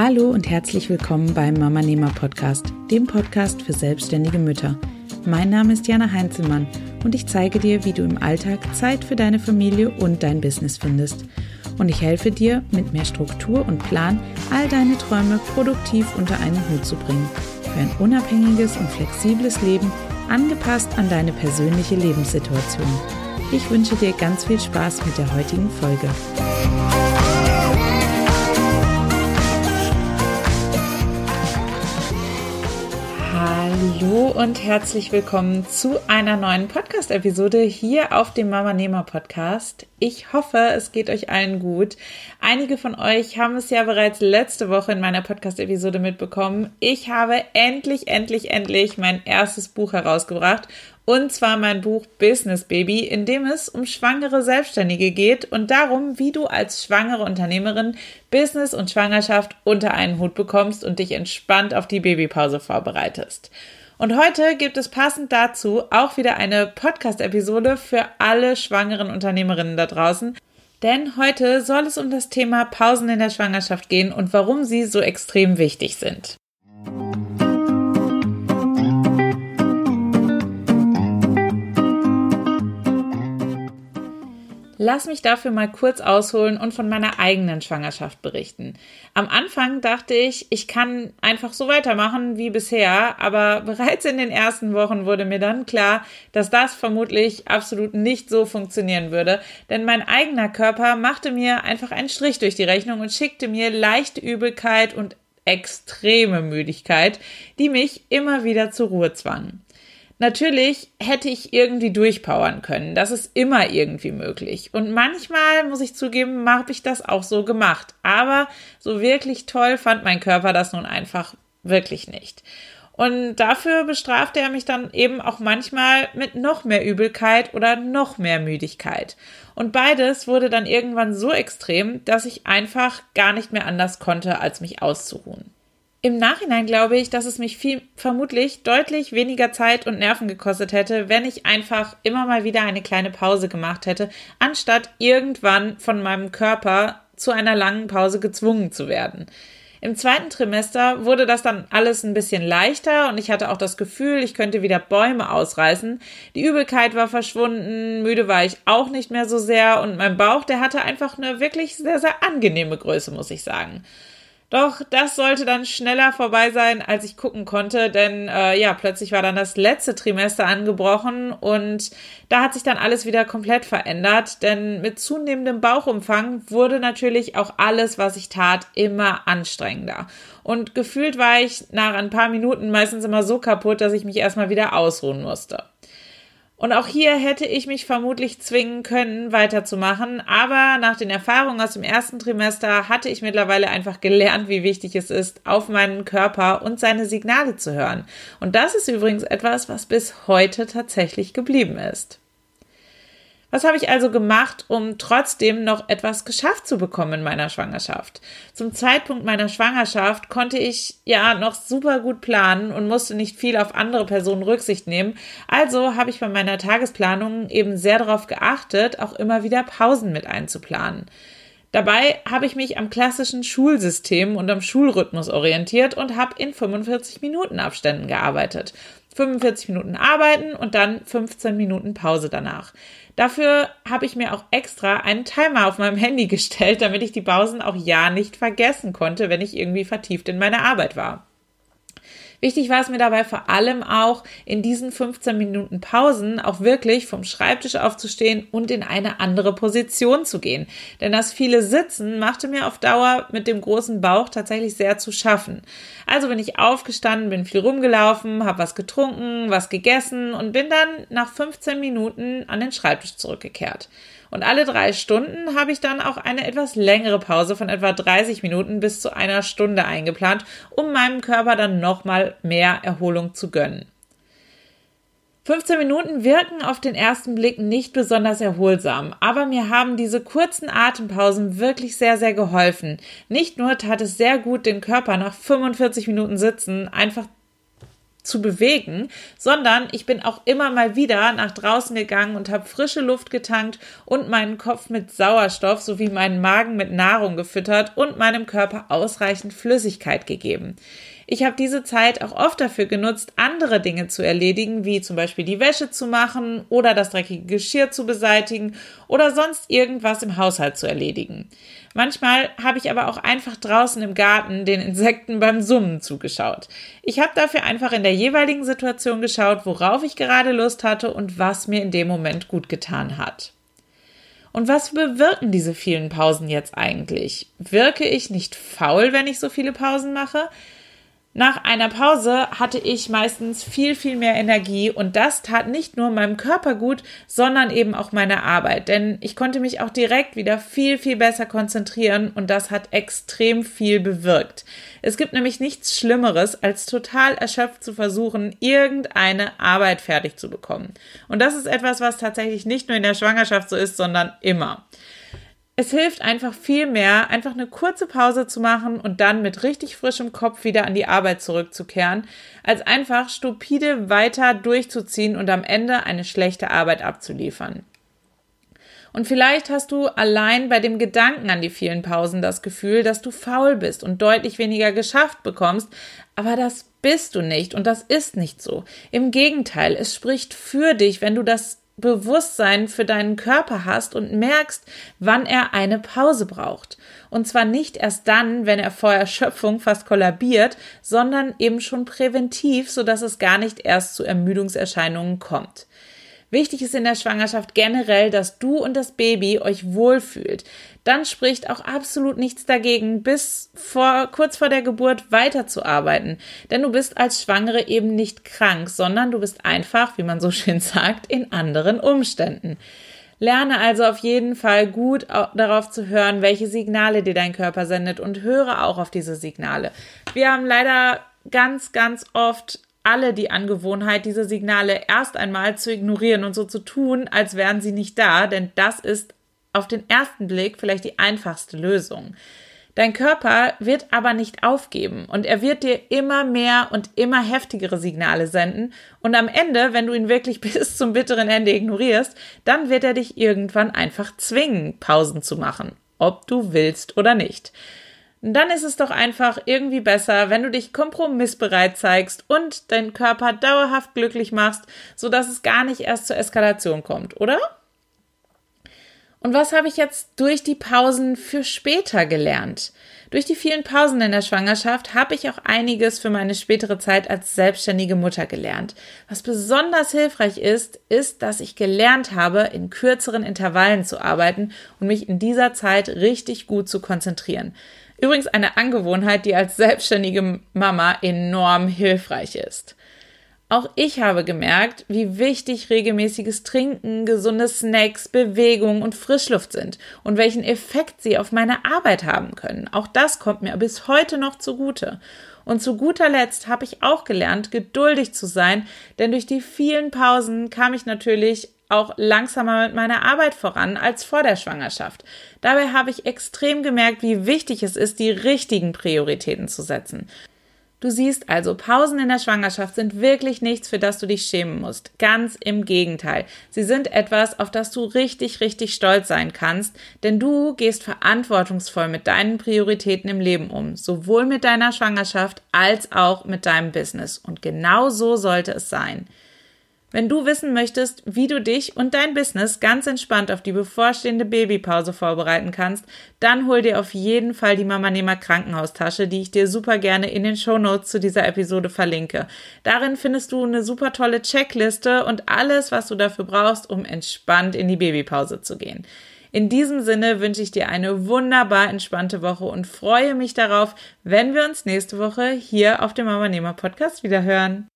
Hallo und herzlich willkommen beim Mama Nehmer Podcast, dem Podcast für selbstständige Mütter. Mein Name ist Jana Heinzelmann und ich zeige dir, wie du im Alltag Zeit für deine Familie und dein Business findest. Und ich helfe dir, mit mehr Struktur und Plan all deine Träume produktiv unter einen Hut zu bringen. Für ein unabhängiges und flexibles Leben, angepasst an deine persönliche Lebenssituation. Ich wünsche dir ganz viel Spaß mit der heutigen Folge. Hallo und herzlich willkommen zu einer neuen Podcast-Episode hier auf dem Mama Nehmer Podcast. Ich hoffe, es geht euch allen gut. Einige von euch haben es ja bereits letzte Woche in meiner Podcast-Episode mitbekommen. Ich habe endlich, endlich, endlich mein erstes Buch herausgebracht und zwar mein Buch Business Baby, in dem es um schwangere Selbstständige geht und darum, wie du als schwangere Unternehmerin Business und Schwangerschaft unter einen Hut bekommst und dich entspannt auf die Babypause vorbereitest. Und heute gibt es passend dazu auch wieder eine Podcast-Episode für alle schwangeren Unternehmerinnen da draußen. Denn heute soll es um das Thema Pausen in der Schwangerschaft gehen und warum sie so extrem wichtig sind. Lass mich dafür mal kurz ausholen und von meiner eigenen Schwangerschaft berichten. Am Anfang dachte ich, ich kann einfach so weitermachen wie bisher, aber bereits in den ersten Wochen wurde mir dann klar, dass das vermutlich absolut nicht so funktionieren würde, denn mein eigener Körper machte mir einfach einen Strich durch die Rechnung und schickte mir leichte Übelkeit und extreme Müdigkeit, die mich immer wieder zur Ruhe zwangen. Natürlich hätte ich irgendwie durchpowern können. Das ist immer irgendwie möglich. Und manchmal, muss ich zugeben, habe ich das auch so gemacht. Aber so wirklich toll fand mein Körper das nun einfach wirklich nicht. Und dafür bestrafte er mich dann eben auch manchmal mit noch mehr Übelkeit oder noch mehr Müdigkeit. Und beides wurde dann irgendwann so extrem, dass ich einfach gar nicht mehr anders konnte, als mich auszuruhen. Im Nachhinein glaube ich, dass es mich viel, vermutlich deutlich weniger Zeit und Nerven gekostet hätte, wenn ich einfach immer mal wieder eine kleine Pause gemacht hätte, anstatt irgendwann von meinem Körper zu einer langen Pause gezwungen zu werden. Im zweiten Trimester wurde das dann alles ein bisschen leichter und ich hatte auch das Gefühl, ich könnte wieder Bäume ausreißen. Die Übelkeit war verschwunden, müde war ich auch nicht mehr so sehr und mein Bauch, der hatte einfach eine wirklich sehr, sehr angenehme Größe, muss ich sagen. Doch das sollte dann schneller vorbei sein, als ich gucken konnte, denn äh, ja, plötzlich war dann das letzte Trimester angebrochen und da hat sich dann alles wieder komplett verändert, denn mit zunehmendem Bauchumfang wurde natürlich auch alles, was ich tat, immer anstrengender. Und gefühlt war ich nach ein paar Minuten meistens immer so kaputt, dass ich mich erstmal wieder ausruhen musste. Und auch hier hätte ich mich vermutlich zwingen können, weiterzumachen. Aber nach den Erfahrungen aus dem ersten Trimester hatte ich mittlerweile einfach gelernt, wie wichtig es ist, auf meinen Körper und seine Signale zu hören. Und das ist übrigens etwas, was bis heute tatsächlich geblieben ist. Was habe ich also gemacht, um trotzdem noch etwas geschafft zu bekommen in meiner Schwangerschaft? Zum Zeitpunkt meiner Schwangerschaft konnte ich ja noch super gut planen und musste nicht viel auf andere Personen Rücksicht nehmen. Also habe ich bei meiner Tagesplanung eben sehr darauf geachtet, auch immer wieder Pausen mit einzuplanen. Dabei habe ich mich am klassischen Schulsystem und am Schulrhythmus orientiert und habe in 45 Minuten Abständen gearbeitet. 45 Minuten arbeiten und dann 15 Minuten Pause danach. Dafür habe ich mir auch extra einen Timer auf meinem Handy gestellt, damit ich die Pausen auch ja nicht vergessen konnte, wenn ich irgendwie vertieft in meiner Arbeit war. Wichtig war es mir dabei vor allem auch, in diesen 15 Minuten Pausen auch wirklich vom Schreibtisch aufzustehen und in eine andere Position zu gehen. Denn das viele Sitzen machte mir auf Dauer mit dem großen Bauch tatsächlich sehr zu schaffen. Also bin ich aufgestanden, bin viel rumgelaufen, habe was getrunken, was gegessen und bin dann nach 15 Minuten an den Schreibtisch zurückgekehrt. Und alle drei Stunden habe ich dann auch eine etwas längere Pause von etwa 30 Minuten bis zu einer Stunde eingeplant, um meinem Körper dann nochmal mehr Erholung zu gönnen. 15 Minuten wirken auf den ersten Blick nicht besonders erholsam, aber mir haben diese kurzen Atempausen wirklich sehr, sehr geholfen. Nicht nur tat es sehr gut, den Körper nach 45 Minuten Sitzen einfach zu bewegen, sondern ich bin auch immer mal wieder nach draußen gegangen und habe frische Luft getankt und meinen Kopf mit Sauerstoff sowie meinen Magen mit Nahrung gefüttert und meinem Körper ausreichend Flüssigkeit gegeben. Ich habe diese Zeit auch oft dafür genutzt, andere Dinge zu erledigen, wie zum Beispiel die Wäsche zu machen oder das dreckige Geschirr zu beseitigen oder sonst irgendwas im Haushalt zu erledigen. Manchmal habe ich aber auch einfach draußen im Garten den Insekten beim Summen zugeschaut. Ich habe dafür einfach in der jeweiligen Situation geschaut, worauf ich gerade Lust hatte und was mir in dem Moment gut getan hat. Und was bewirken diese vielen Pausen jetzt eigentlich? Wirke ich nicht faul, wenn ich so viele Pausen mache? Nach einer Pause hatte ich meistens viel, viel mehr Energie und das tat nicht nur meinem Körper gut, sondern eben auch meiner Arbeit, denn ich konnte mich auch direkt wieder viel, viel besser konzentrieren und das hat extrem viel bewirkt. Es gibt nämlich nichts Schlimmeres, als total erschöpft zu versuchen, irgendeine Arbeit fertig zu bekommen. Und das ist etwas, was tatsächlich nicht nur in der Schwangerschaft so ist, sondern immer. Es hilft einfach viel mehr, einfach eine kurze Pause zu machen und dann mit richtig frischem Kopf wieder an die Arbeit zurückzukehren, als einfach stupide weiter durchzuziehen und am Ende eine schlechte Arbeit abzuliefern. Und vielleicht hast du allein bei dem Gedanken an die vielen Pausen das Gefühl, dass du faul bist und deutlich weniger geschafft bekommst, aber das bist du nicht und das ist nicht so. Im Gegenteil, es spricht für dich, wenn du das Bewusstsein für deinen Körper hast und merkst, wann er eine Pause braucht. Und zwar nicht erst dann, wenn er vor Erschöpfung fast kollabiert, sondern eben schon präventiv, sodass es gar nicht erst zu Ermüdungserscheinungen kommt. Wichtig ist in der Schwangerschaft generell, dass du und das Baby euch wohlfühlt. Dann spricht auch absolut nichts dagegen, bis vor, kurz vor der Geburt weiterzuarbeiten. Denn du bist als Schwangere eben nicht krank, sondern du bist einfach, wie man so schön sagt, in anderen Umständen. Lerne also auf jeden Fall gut darauf zu hören, welche Signale dir dein Körper sendet und höre auch auf diese Signale. Wir haben leider ganz, ganz oft alle die Angewohnheit, diese Signale erst einmal zu ignorieren und so zu tun, als wären sie nicht da, denn das ist auf den ersten Blick vielleicht die einfachste Lösung. Dein Körper wird aber nicht aufgeben und er wird dir immer mehr und immer heftigere Signale senden und am Ende, wenn du ihn wirklich bis zum bitteren Ende ignorierst, dann wird er dich irgendwann einfach zwingen, Pausen zu machen, ob du willst oder nicht dann ist es doch einfach irgendwie besser, wenn du dich kompromissbereit zeigst und deinen Körper dauerhaft glücklich machst, sodass es gar nicht erst zur Eskalation kommt, oder? Und was habe ich jetzt durch die Pausen für später gelernt? Durch die vielen Pausen in der Schwangerschaft habe ich auch einiges für meine spätere Zeit als selbstständige Mutter gelernt. Was besonders hilfreich ist, ist, dass ich gelernt habe, in kürzeren Intervallen zu arbeiten und mich in dieser Zeit richtig gut zu konzentrieren. Übrigens eine Angewohnheit, die als selbstständige Mama enorm hilfreich ist. Auch ich habe gemerkt, wie wichtig regelmäßiges Trinken, gesunde Snacks, Bewegung und Frischluft sind und welchen Effekt sie auf meine Arbeit haben können. Auch das kommt mir bis heute noch zugute. Und zu guter Letzt habe ich auch gelernt, geduldig zu sein, denn durch die vielen Pausen kam ich natürlich auch langsamer mit meiner Arbeit voran als vor der Schwangerschaft. Dabei habe ich extrem gemerkt, wie wichtig es ist, die richtigen Prioritäten zu setzen. Du siehst also, Pausen in der Schwangerschaft sind wirklich nichts, für das du dich schämen musst. Ganz im Gegenteil. Sie sind etwas, auf das du richtig, richtig stolz sein kannst, denn du gehst verantwortungsvoll mit deinen Prioritäten im Leben um, sowohl mit deiner Schwangerschaft als auch mit deinem Business. Und genau so sollte es sein. Wenn du wissen möchtest, wie du dich und dein Business ganz entspannt auf die bevorstehende Babypause vorbereiten kannst, dann hol dir auf jeden Fall die Mama Nehmer Krankenhaustasche, die ich dir super gerne in den Show Notes zu dieser Episode verlinke. Darin findest du eine super tolle Checkliste und alles, was du dafür brauchst, um entspannt in die Babypause zu gehen. In diesem Sinne wünsche ich dir eine wunderbar entspannte Woche und freue mich darauf, wenn wir uns nächste Woche hier auf dem Mama Nehmer Podcast wieder hören.